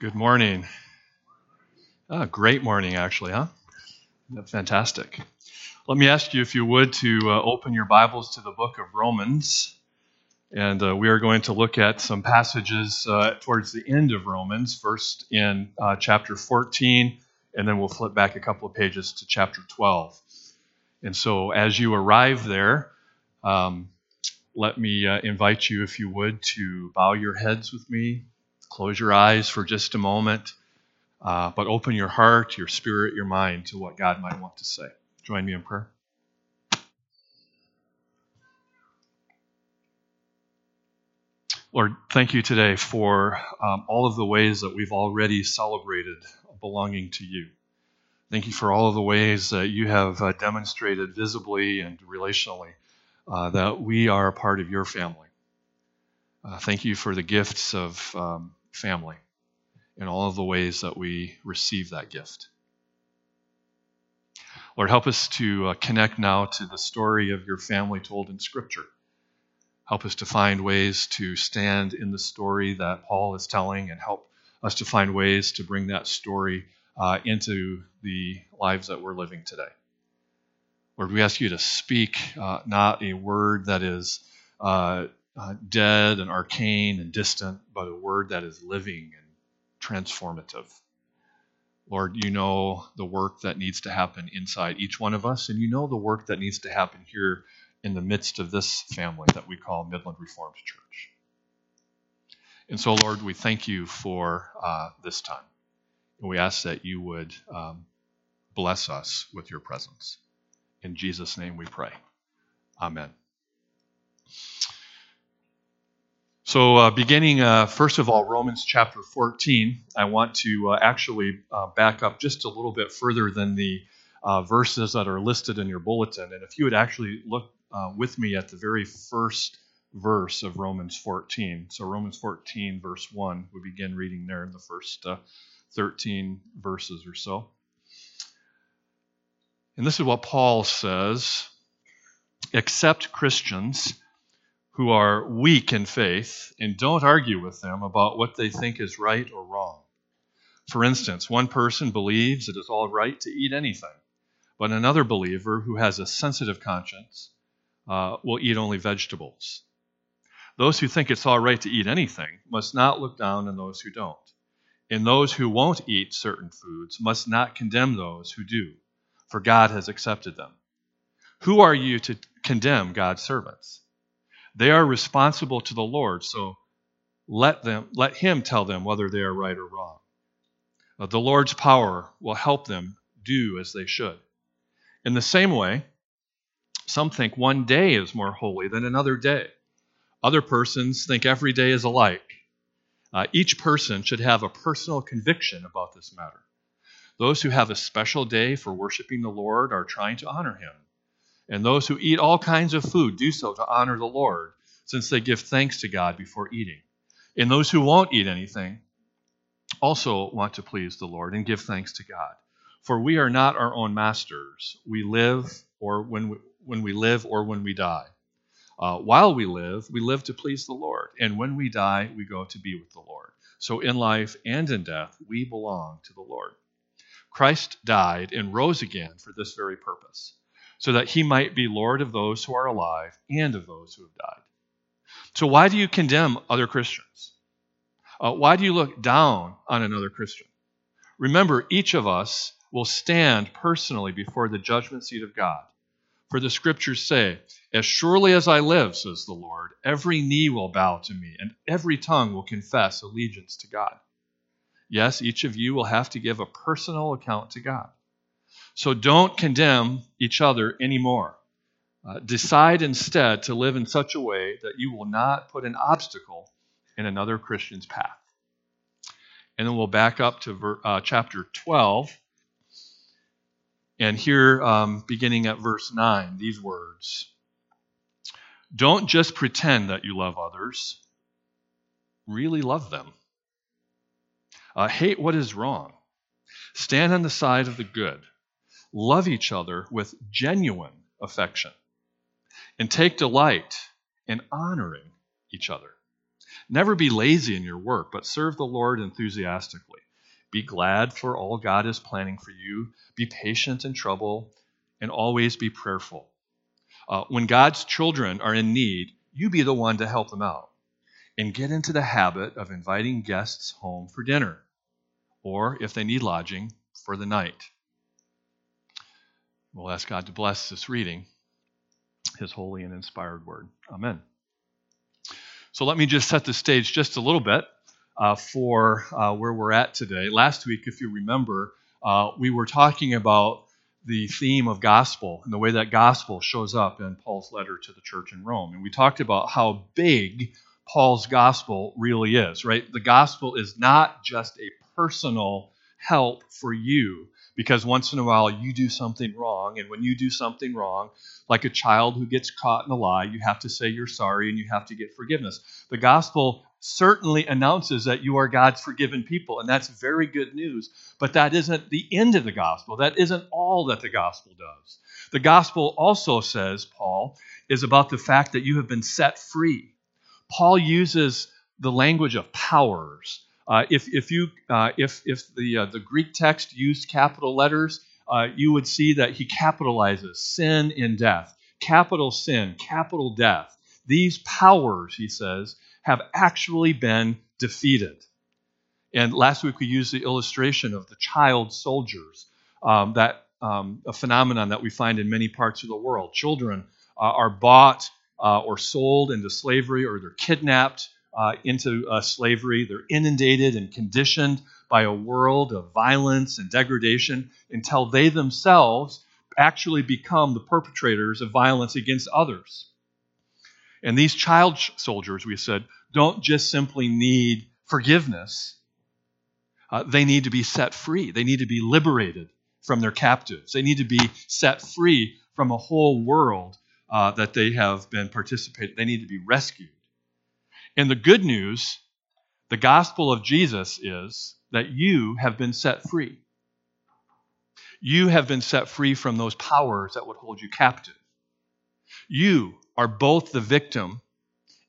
Good morning. Oh, great morning, actually, huh? Fantastic. Let me ask you, if you would, to uh, open your Bibles to the book of Romans. And uh, we are going to look at some passages uh, towards the end of Romans, first in uh, chapter 14, and then we'll flip back a couple of pages to chapter 12. And so, as you arrive there, um, let me uh, invite you, if you would, to bow your heads with me, Close your eyes for just a moment, uh, but open your heart, your spirit, your mind to what God might want to say. Join me in prayer. Lord, thank you today for um, all of the ways that we've already celebrated belonging to you. Thank you for all of the ways that you have uh, demonstrated visibly and relationally uh, that we are a part of your family. Uh, thank you for the gifts of um, family in all of the ways that we receive that gift. Lord, help us to uh, connect now to the story of your family told in Scripture. Help us to find ways to stand in the story that Paul is telling and help us to find ways to bring that story uh, into the lives that we're living today. Lord, we ask you to speak uh, not a word that is uh, uh, dead and arcane and distant, but a word that is living and transformative. Lord, you know the work that needs to happen inside each one of us, and you know the work that needs to happen here in the midst of this family that we call Midland Reformed Church. And so, Lord, we thank you for uh, this time. And we ask that you would um, bless us with your presence. In Jesus' name we pray. Amen. So, uh, beginning uh, first of all, Romans chapter 14, I want to uh, actually uh, back up just a little bit further than the uh, verses that are listed in your bulletin. And if you would actually look uh, with me at the very first verse of Romans 14. So, Romans 14, verse 1, we begin reading there in the first 13 verses or so. And this is what Paul says Accept Christians who are weak in faith and don't argue with them about what they think is right or wrong. For instance, one person believes it is all right to eat anything, but another believer who has a sensitive conscience uh, will eat only vegetables. Those who think it's all right to eat anything must not look down on those who don't. And those who won't eat certain foods must not condemn those who do, for God has accepted them. Who are you to condemn God's servants? They are responsible to the Lord, so let them let him tell them whether they are right or wrong. Uh, the Lord's power will help them do as they should. In the same way, some think one day is more holy than another day. Other persons think every day is alike. Uh, each person should have a personal conviction about this matter. Those who have a special day for worshiping the Lord are trying to honor him. And those who eat all kinds of food do so to honor the Lord, since they give thanks to God before eating. And those who won't eat anything also want to please the Lord and give thanks to God. For we are not our own masters. We live or when we, when we live or when we die. Uh, while we live, we live to please the Lord. And when we die, we go to be with the Lord. So in life and in death, we belong to the Lord. Christ died and rose again for this very purpose so that he might be Lord of those who are alive and of those who have died. So, why do you condemn other Christians? Uh, why do you look down on another Christian? Remember, each of us will stand personally before the judgment seat of God. For the scriptures say, As surely as I live, says the Lord, every knee will bow to me, and every tongue will confess allegiance to God. Yes, each of you will have to give a personal account to God. So don't condemn each other anymore. Uh, decide instead to live in such a way that you will not put an obstacle in another Christian's path. And then we'll back up to ver, uh, chapter 12. And here, um, beginning at verse 9, these words Don't just pretend that you love others, really love them. Uh, hate what is wrong. Stand on the side of the good love each other with genuine affection, and take delight in honoring each other. Never be lazy in your work, but serve the Lord enthusiastically. Be glad for all God is planning for you. Be patient in trouble, and always be prayerful. Uh, when God's children are in need, you be the one to help them out. And get into the habit of inviting guests home for dinner, or if they need lodging, for the night. We'll ask God to bless this reading, His holy and inspired word. Amen. So let me just set the stage just a little bit uh, for uh, where we're at today. Last week, if you remember, uh, we were talking about the theme of gospel and the way that gospel shows up in Paul's letter to the church in Rome. And we talked about how big Paul's gospel really is, right? The gospel is not just a personal help for you because once in a while you do something wrong. And when you do something wrong, like a child who gets caught in a lie, you have to say you're sorry and you have to get forgiveness. The gospel certainly announces that you are God's forgiven people, and that's very good news. But that isn't the end of the gospel. That isn't all that the gospel does. The gospel also says, Paul, is about the fact that you have been set free. Paul uses the language of powers uh, if, if, you, uh, if, if the, uh, the Greek text used capital letters, uh, you would see that he capitalizes sin in death. Capital sin, capital death. These powers, he says, have actually been defeated. And last week we used the illustration of the child soldiers, um, that um, a phenomenon that we find in many parts of the world. Children uh, are bought uh, or sold into slavery, or they're kidnapped uh, into uh, slavery. They're inundated and conditioned by a world of violence and degradation until they themselves actually become the perpetrators of violence against others. And these child soldiers, we said, don't just simply need forgiveness, uh, they need to be set free. They need to be liberated from their captives. They need to be set free from a whole world uh, that they have been participating. They need to be rescued. And the good news, the gospel of Jesus, is that you have been set free. You have been set free from those powers that would hold you captive. You are both the victim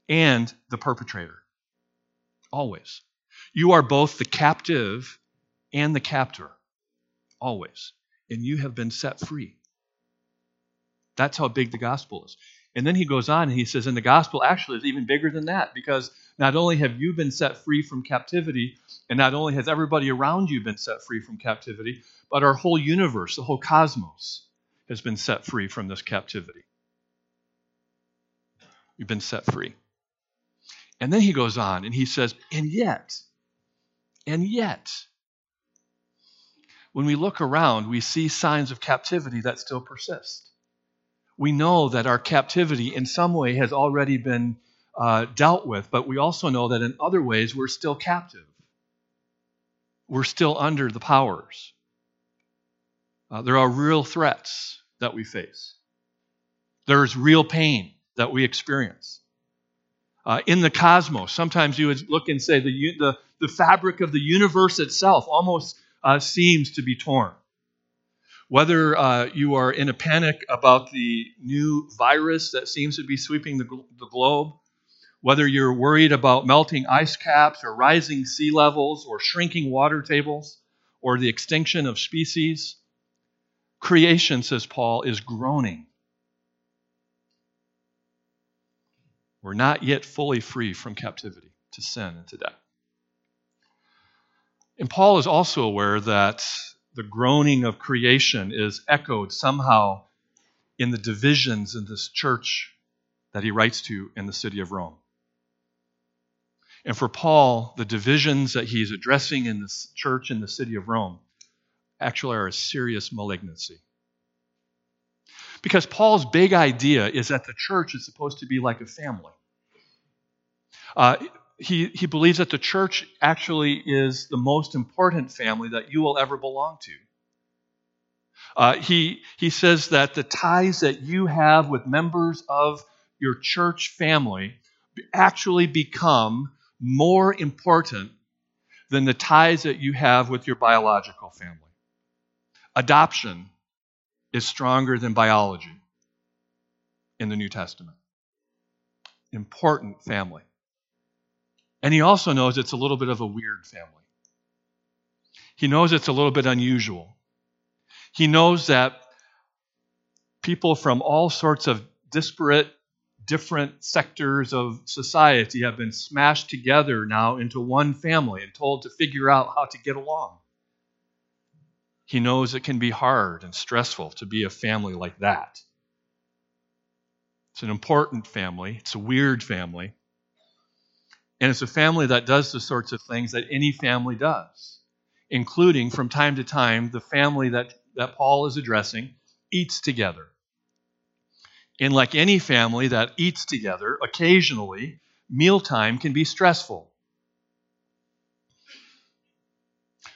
and the perpetrator. Always. You are both the captive and the captor. Always. And you have been set free. That's how big the gospel is. And then he goes on and he says, and the gospel actually is even bigger than that because not only have you been set free from captivity, and not only has everybody around you been set free from captivity, but our whole universe, the whole cosmos, has been set free from this captivity. You've been set free. And then he goes on and he says, and yet, and yet, when we look around, we see signs of captivity that still persist we know that our captivity in some way has already been uh, dealt with, but we also know that in other ways we're still captive. We're still under the powers. Uh, there are real threats that we face, there's real pain that we experience. Uh, in the cosmos, sometimes you would look and say the, the, the fabric of the universe itself almost uh, seems to be torn. Whether uh, you are in a panic about the new virus that seems to be sweeping the, the globe, whether you're worried about melting ice caps or rising sea levels or shrinking water tables or the extinction of species, creation, says Paul, is groaning. We're not yet fully free from captivity to sin and to death. And Paul is also aware that the groaning of creation is echoed somehow in the divisions in this church that he writes to in the city of Rome. And for Paul, the divisions that he's addressing in this church in the city of Rome actually are a serious malignancy. Because Paul's big idea is that the church is supposed to be like a family. Uh, he, he believes that the church actually is the most important family that you will ever belong to. Uh, he, he says that the ties that you have with members of your church family actually become more important than the ties that you have with your biological family. Adoption is stronger than biology in the New Testament. Important family. And he also knows it's a little bit of a weird family. He knows it's a little bit unusual. He knows that people from all sorts of disparate, different sectors of society have been smashed together now into one family and told to figure out how to get along. He knows it can be hard and stressful to be a family like that. It's an important family, it's a weird family. And it's a family that does the sorts of things that any family does, including from time to time the family that, that Paul is addressing eats together. And like any family that eats together, occasionally, mealtime can be stressful.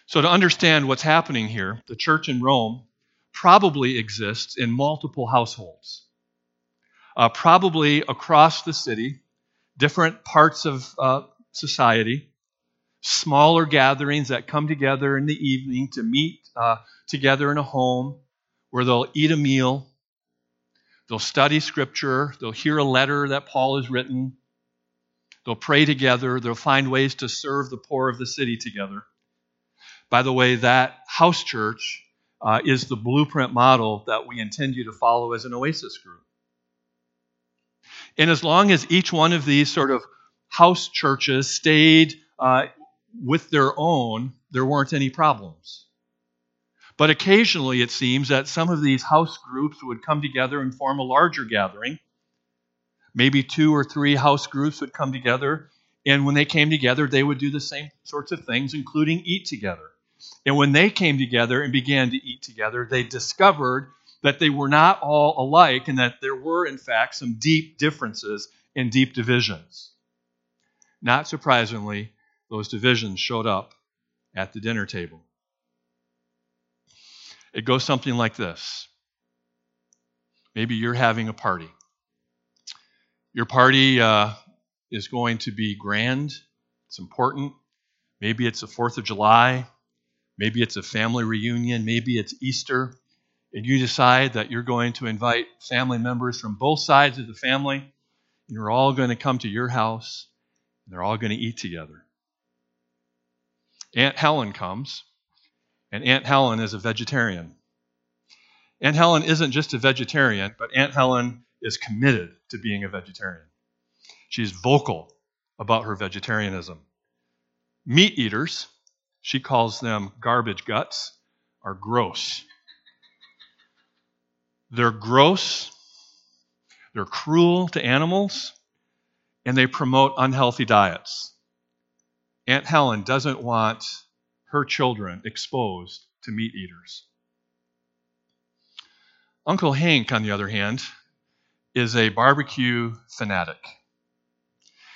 So, to understand what's happening here, the church in Rome probably exists in multiple households, uh, probably across the city, different parts of uh, society, smaller gatherings that come together in the evening to meet uh, together in a home where they'll eat a meal, they'll study scripture, they'll hear a letter that Paul has written, they'll pray together, they'll find ways to serve the poor of the city together. By the way, that house church uh, is the blueprint model that we intend you to follow as an Oasis group. And as long as each one of these sort of house churches stayed uh, with their own, there weren't any problems. But occasionally it seems that some of these house groups would come together and form a larger gathering. Maybe two or three house groups would come together, and when they came together, they would do the same sorts of things, including eat together. And when they came together and began to eat together, they discovered that they were not all alike and that there were, in fact, some deep differences and deep divisions. Not surprisingly, those divisions showed up at the dinner table. It goes something like this Maybe you're having a party. Your party uh, is going to be grand, it's important. Maybe it's the 4th of July. Maybe it's a family reunion. Maybe it's Easter. And you decide that you're going to invite family members from both sides of the family. And you're all going to come to your house. And they're all going to eat together. Aunt Helen comes. And Aunt Helen is a vegetarian. Aunt Helen isn't just a vegetarian, but Aunt Helen is committed to being a vegetarian. She's vocal about her vegetarianism. Meat eaters she calls them garbage guts, are gross. They're gross, they're cruel to animals, and they promote unhealthy diets. Aunt Helen doesn't want her children exposed to meat eaters. Uncle Hank, on the other hand, is a barbecue fanatic.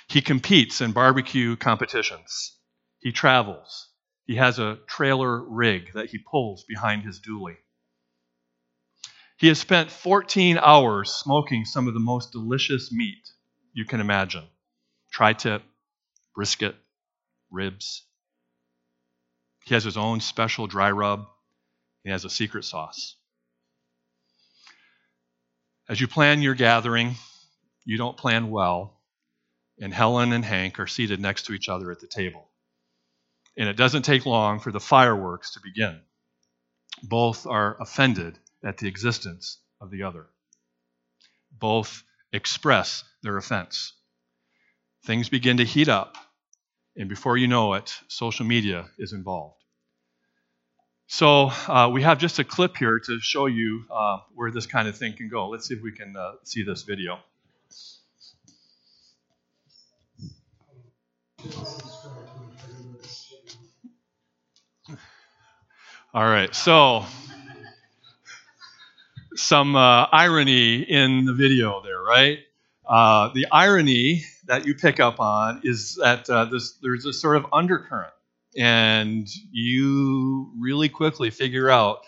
He competes in barbecue competitions. He travels. He has a trailer rig that he pulls behind his dually. He has spent 14 hours smoking some of the most delicious meat you can imagine tri tip, brisket, ribs. He has his own special dry rub. He has a secret sauce. As you plan your gathering, you don't plan well, and Helen and Hank are seated next to each other at the table and it doesn't take long for the fireworks to begin. Both are offended at the existence of the other. Both express their offense. Things begin to heat up, and before you know it, social media is involved. So, uh, we have just a clip here to show you uh, where this kind of thing can go. Let's see if we can uh, see this video. All right, so some uh, irony in the video there, right? Uh, the irony that you pick up on is that uh, this, there's a sort of undercurrent, and you really quickly figure out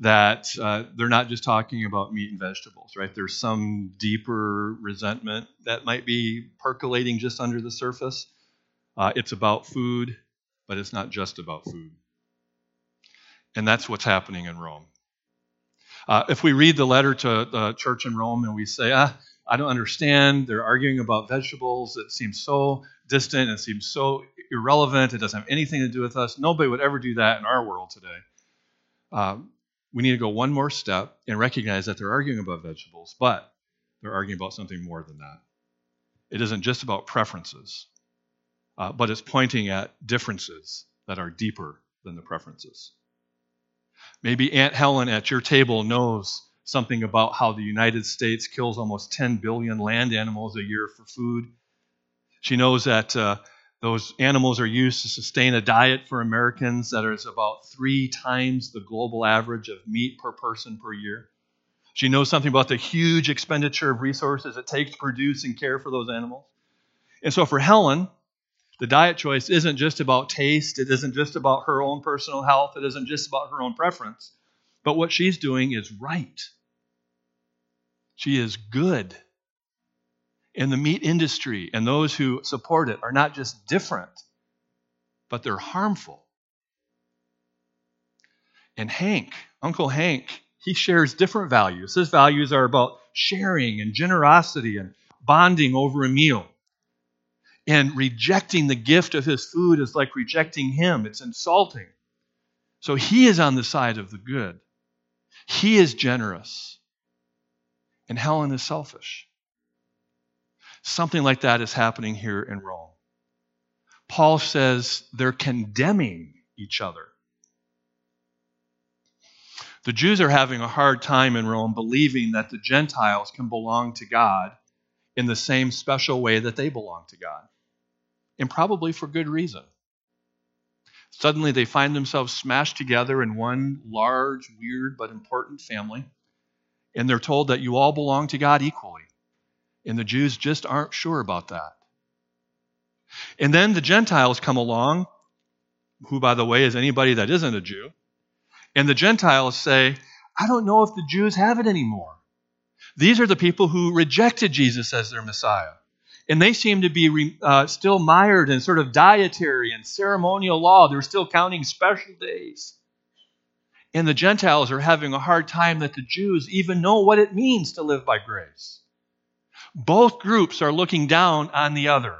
that uh, they're not just talking about meat and vegetables, right? There's some deeper resentment that might be percolating just under the surface. Uh, it's about food, but it's not just about food. And that's what's happening in Rome. Uh, if we read the letter to the church in Rome and we say, ah, I don't understand. They're arguing about vegetables it seems so distant it seems so irrelevant. It doesn't have anything to do with us. Nobody would ever do that in our world today. Um, we need to go one more step and recognize that they're arguing about vegetables, but they're arguing about something more than that. It isn't just about preferences, uh, but it's pointing at differences that are deeper than the preferences. Maybe Aunt Helen at your table knows something about how the United States kills almost 10 billion land animals a year for food. She knows that uh, those animals are used to sustain a diet for Americans that is about three times the global average of meat per person per year. She knows something about the huge expenditure of resources it takes to produce and care for those animals. And so for Helen, the diet choice isn't just about taste, it isn't just about her own personal health, it isn't just about her own preference. But what she's doing is right. She is good. And the meat industry and those who support it are not just different, but they're harmful. And Hank, Uncle Hank, he shares different values. His values are about sharing and generosity and bonding over a meal. And rejecting the gift of his food is like rejecting him, it's insulting. So he is on the side of the good. He is generous. And Helen is selfish. Something like that is happening here in Rome. Paul says they're condemning each other. The Jews are having a hard time in Rome believing that the Gentiles can belong to God in the same special way that they belong to God, and probably for good reason. Suddenly, they find themselves smashed together in one large, weird, but important family, and they're told that you all belong to God equally. And the Jews just aren't sure about that. And then the Gentiles come along, who, by the way, is anybody that isn't a Jew. And the Gentiles say, I don't know if the Jews have it anymore. These are the people who rejected Jesus as their Messiah. And they seem to be uh, still mired in sort of dietary and ceremonial law. They're still counting special days. And the Gentiles are having a hard time that the Jews even know what it means to live by grace. Both groups are looking down on the other.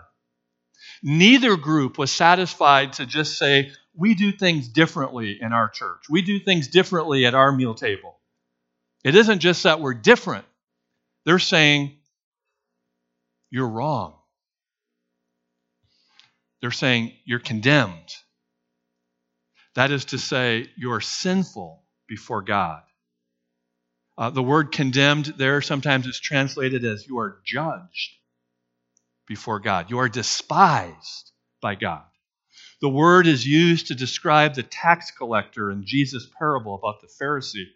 Neither group was satisfied to just say, we do things differently in our church. We do things differently at our meal table. It isn't just that we're different. They're saying, you're wrong. They're saying, you're condemned. That is to say, you're sinful before God. Uh, the word condemned there sometimes is translated as you are judged before God. You are despised by God. The word is used to describe the tax collector in Jesus' parable about the Pharisee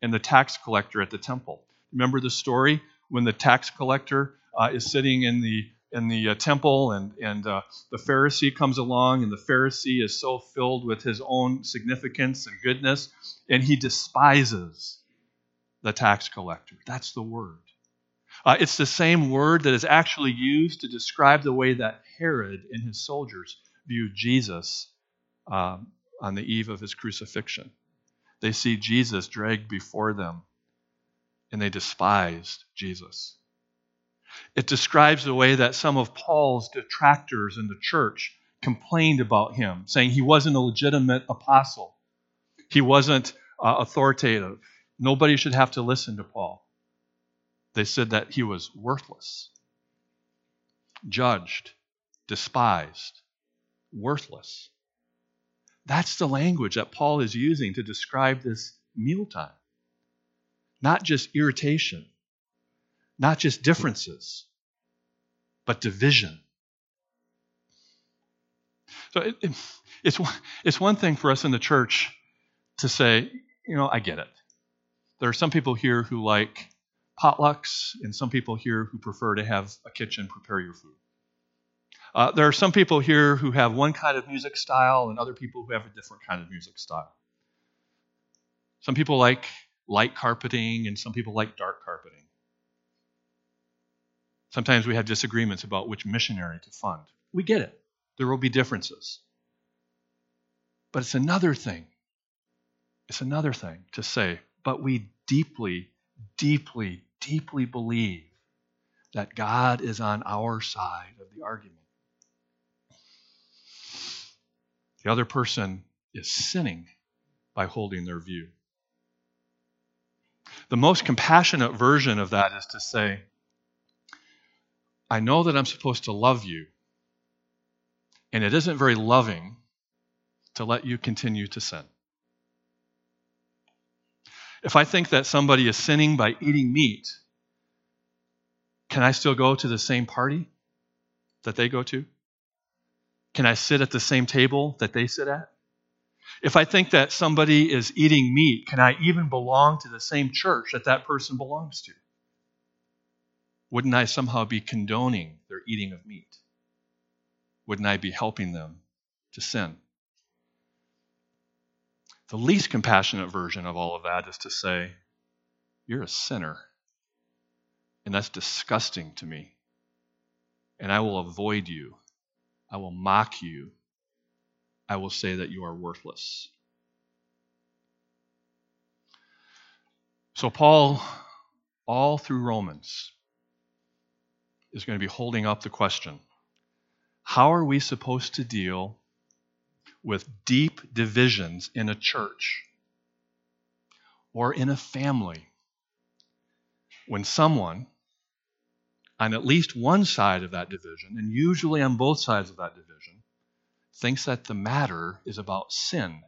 and the tax collector at the temple. Remember the story when the tax collector uh, is sitting in the in the uh, temple and and uh, the Pharisee comes along and the Pharisee is so filled with his own significance and goodness and he despises the tax collector. That's the word. Uh, it's the same word that is actually used to describe the way that Herod and his soldiers viewed Jesus um, on the eve of his crucifixion. They see Jesus dragged before them, and they despised Jesus. It describes the way that some of Paul's detractors in the church complained about him, saying he wasn't a legitimate apostle, he wasn't uh, authoritative, Nobody should have to listen to Paul. They said that he was worthless, judged, despised, worthless. That's the language that Paul is using to describe this mealtime. Not just irritation, not just differences, but division. So it, it, it's, it's one thing for us in the church to say, you know, I get it. There are some people here who like potlucks, and some people here who prefer to have a kitchen prepare your food. Uh, there are some people here who have one kind of music style, and other people who have a different kind of music style. Some people like light carpeting, and some people like dark carpeting. Sometimes we have disagreements about which missionary to fund. We get it. There will be differences. But it's another thing. It's another thing to say, but we deeply, deeply, deeply believe that God is on our side of the argument. The other person is sinning by holding their view. The most compassionate version of that is to say, I know that I'm supposed to love you, and it isn't very loving to let you continue to sin. If I think that somebody is sinning by eating meat, can I still go to the same party that they go to? Can I sit at the same table that they sit at? If I think that somebody is eating meat, can I even belong to the same church that that person belongs to? Wouldn't I somehow be condoning their eating of meat? Wouldn't I be helping them to sin? The least compassionate version of all of that is to say, You're a sinner. And that's disgusting to me. And I will avoid you. I will mock you. I will say that you are worthless. So, Paul, all through Romans, is going to be holding up the question how are we supposed to deal with deep divisions in a church or in a family when someone on at least one side of that division, and usually on both sides of that division, thinks that the matter is about sin,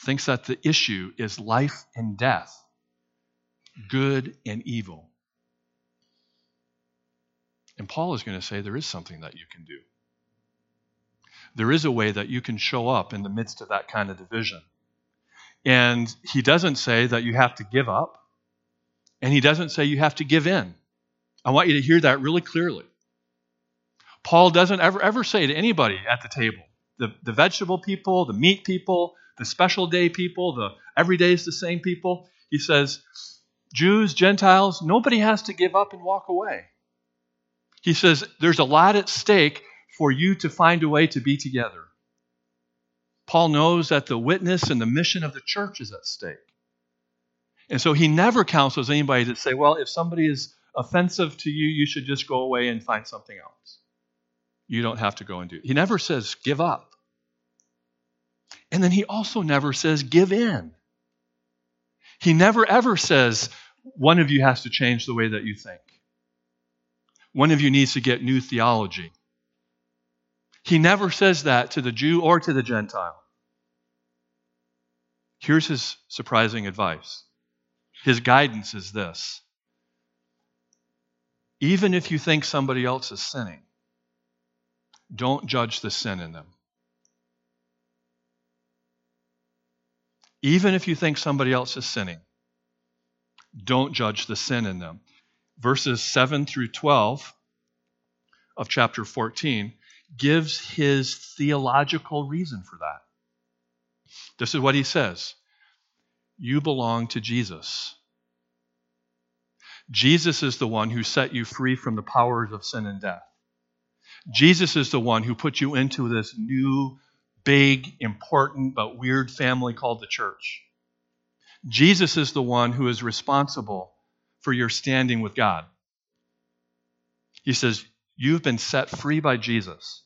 thinks that the issue is life and death, good and evil. And Paul is going to say there is something that you can do. There is a way that you can show up in the midst of that kind of division. And he doesn't say that you have to give up, and he doesn't say you have to give in. I want you to hear that really clearly. Paul doesn't ever, ever say to anybody at the table, the, the vegetable people, the meat people, the special day people, the every day is the same people, he says, Jews, Gentiles, nobody has to give up and walk away. He says, there's a lot at stake for you to find a way to be together. Paul knows that the witness and the mission of the church is at stake. And so he never counsels anybody to say, well, if somebody is offensive to you, you should just go away and find something else. You don't have to go and do it. He never says, give up. And then he also never says, give in. He never ever says, one of you has to change the way that you think. One of you needs to get new theology. He never says that to the Jew or to the Gentile. Here's his surprising advice. His guidance is this even if you think somebody else is sinning, don't judge the sin in them. Even if you think somebody else is sinning, don't judge the sin in them. Verses 7 through 12 of chapter 14 gives his theological reason for that. This is what he says You belong to Jesus. Jesus is the one who set you free from the powers of sin and death. Jesus is the one who put you into this new, big, important, but weird family called the church. Jesus is the one who is responsible for your standing with God. He says, You've been set free by Jesus.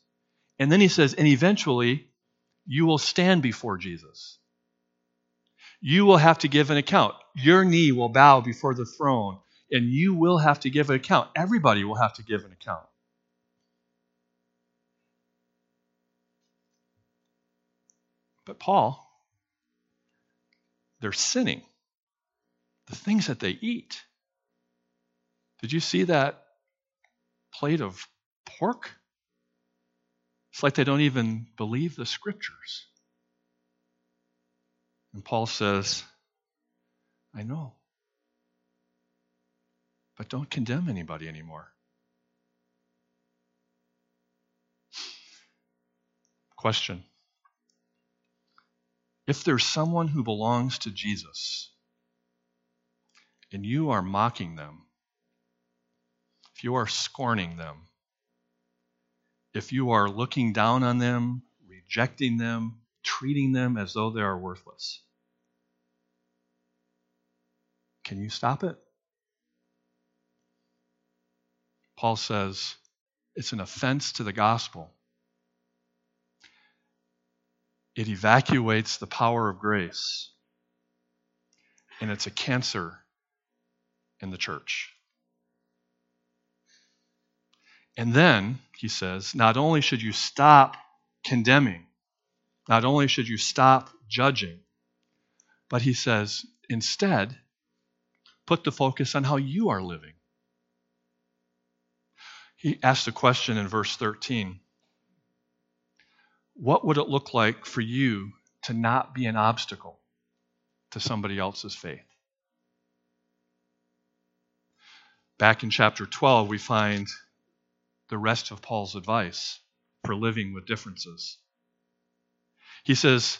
And then he says, And eventually, you will stand before Jesus. You will have to give an account. Your knee will bow before the throne and you will have to give an account. Everybody will have to give an account. But Paul, they're sinning. The things that they eat. Did you see that plate of pork? It's like they don't even believe the scriptures. And Paul says, I know. But don't condemn anybody anymore. Question If there's someone who belongs to Jesus and you are mocking them, if you are scorning them, if you are looking down on them, rejecting them, treating them as though they are worthless, can you stop it? Paul says it's an offense to the gospel. It evacuates the power of grace, and it's a cancer in the church. And then, he says, not only should you stop condemning, not only should you stop judging, but he says, instead, put the focus on how you are living. He asked a question in verse 13 What would it look like for you to not be an obstacle to somebody else's faith? Back in chapter 12, we find the rest of Paul's advice for living with differences. He says,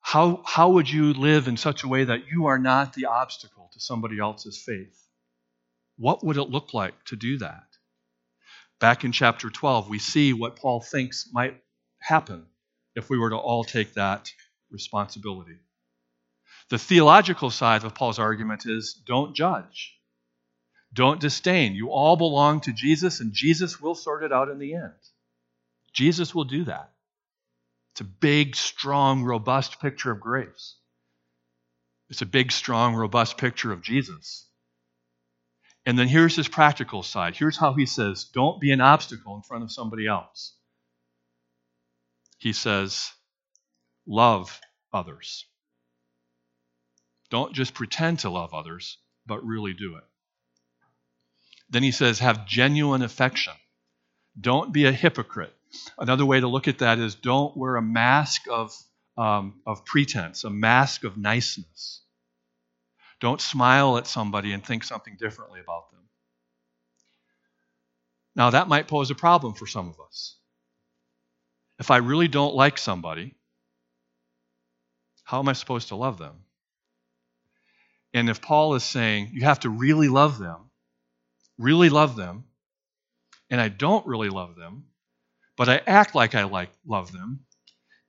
how, how would you live in such a way that you are not the obstacle to somebody else's faith? What would it look like to do that? Back in chapter 12, we see what Paul thinks might happen if we were to all take that responsibility. The theological side of Paul's argument is don't judge. Don't disdain. You all belong to Jesus, and Jesus will sort it out in the end. Jesus will do that. It's a big, strong, robust picture of grace. It's a big, strong, robust picture of Jesus. And then here's his practical side. Here's how he says, don't be an obstacle in front of somebody else. He says, love others. Don't just pretend to love others, but really do it. Then he says, have genuine affection. Don't be a hypocrite. Another way to look at that is don't wear a mask of, um, of pretense, a mask of niceness. Don't smile at somebody and think something differently about them. Now, that might pose a problem for some of us. If I really don't like somebody, how am I supposed to love them? And if Paul is saying you have to really love them, really love them, and I don't really love them, but I act like I like love them,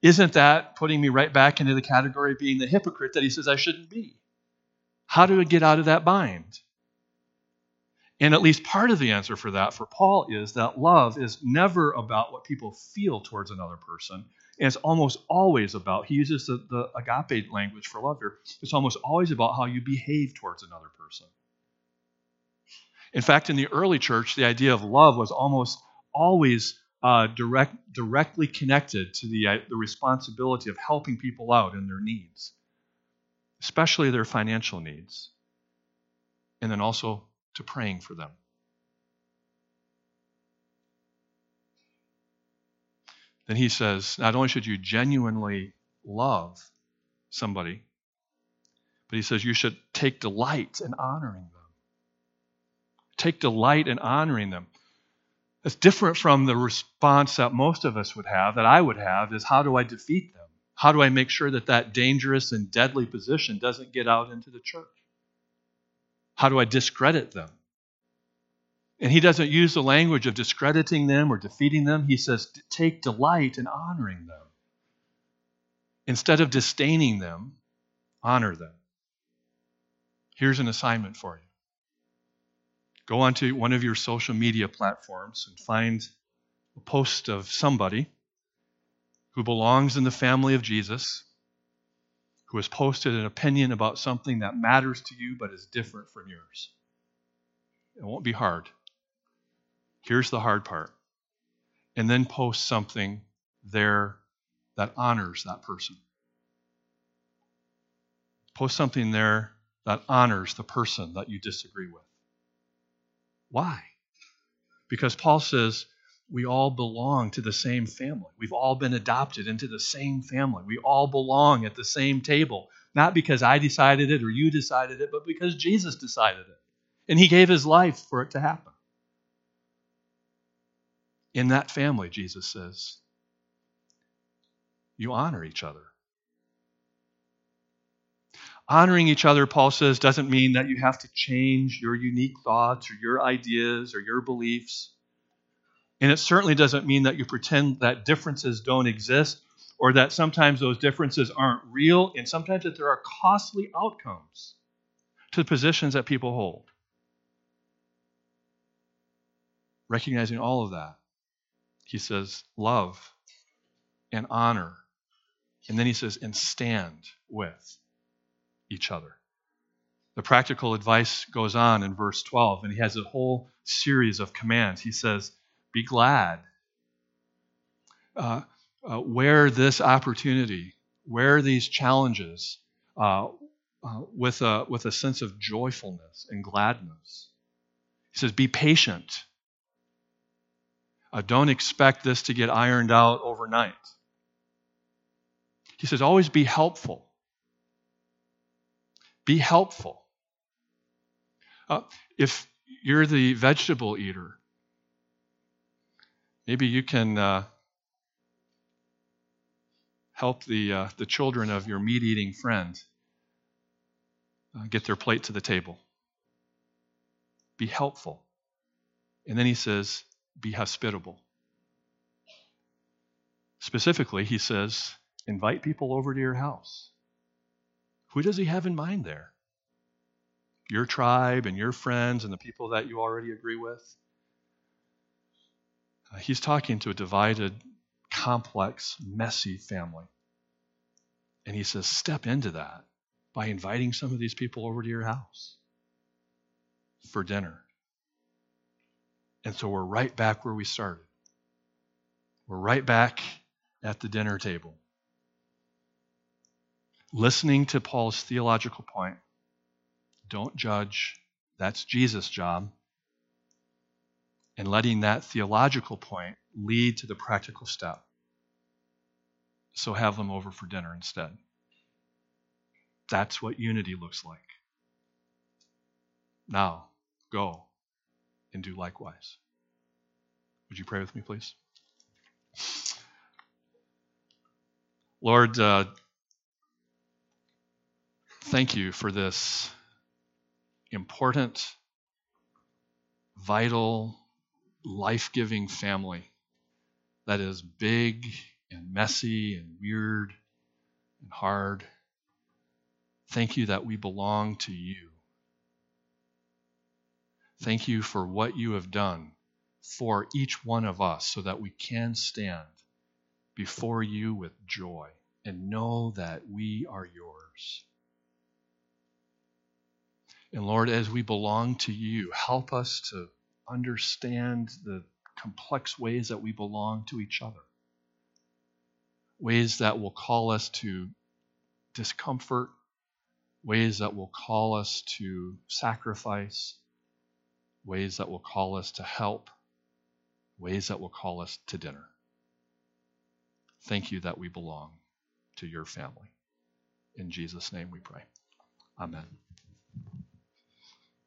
isn't that putting me right back into the category of being the hypocrite that he says I shouldn't be? How do I get out of that bind? And at least part of the answer for that for Paul is that love is never about what people feel towards another person. And it's almost always about, he uses the, the agape language for love here, it's almost always about how you behave towards another person. In fact, in the early church, the idea of love was almost always uh, direct, directly connected to the, uh, the responsibility of helping people out in their needs, especially their financial needs, and then also to praying for them. Then he says, not only should you genuinely love somebody, but he says you should take delight in honoring them take delight in honoring them. That's different from the response that most of us would have, that I would have, is how do I defeat them? How do I make sure that that dangerous and deadly position doesn't get out into the church? How do I discredit them? And he doesn't use the language of discrediting them or defeating them. He says, take delight in honoring them. Instead of disdaining them, honor them. Here's an assignment for you go onto one of your social media platforms and find a post of somebody who belongs in the family of Jesus, who has posted an opinion about something that matters to you but is different from yours. It won't be hard. Here's the hard part. And then post something there that honors that person. Post something there that honors the person that you disagree with. Why? Because Paul says we all belong to the same family. We've all been adopted into the same family. We all belong at the same table. Not because I decided it or you decided it, but because Jesus decided it. And he gave his life for it to happen. In that family, Jesus says, you honor each other. Honoring each other, Paul says, doesn't mean that you have to change your unique thoughts or your ideas or your beliefs. And it certainly doesn't mean that you pretend that differences don't exist or that sometimes those differences aren't real and sometimes that there are costly outcomes to the positions that people hold. recognizing all of that, he says, love and honor. And then he says, and stand with each other. The practical advice goes on in verse 12, and he has a whole series of commands. He says, Be glad. Uh, uh, where this opportunity, where these challenges, uh, uh, with, a, with a sense of joyfulness and gladness. He says, Be patient. Uh, don't expect this to get ironed out overnight. He says, Always be helpful. Be helpful. Uh, if you're the vegetable eater, maybe you can uh, help the, uh, the children of your meat eating friend uh, get their plate to the table. Be helpful. And then he says, be hospitable. Specifically, he says, invite people over to your house. Who does he have in mind there? Your tribe and your friends and the people that you already agree with? Uh, he's talking to a divided, complex, messy family. And he says, step into that by inviting some of these people over to your house for dinner. And so we're right back where we started. We're right back at the dinner table. Listening to Paul's theological point. Don't judge. That's Jesus' job. And letting that theological point lead to the practical step. So have them over for dinner instead. That's what unity looks like. Now, go and do likewise. Would you pray with me, please? Lord, uh, thank you for this important, vital, life giving family that is big and messy and weird and hard. Thank you that we belong to you. Thank you for what you have done for each one of us so that we can stand before you with joy and know that we are yours. And Lord, as we belong to you, help us to understand the complex ways that we belong to each other, ways that will call us to discomfort ways that will call us to sacrifice, ways that will call us to help, ways that will call us to dinner. Thank you that we belong to your family. In Jesus' name we pray. Amen.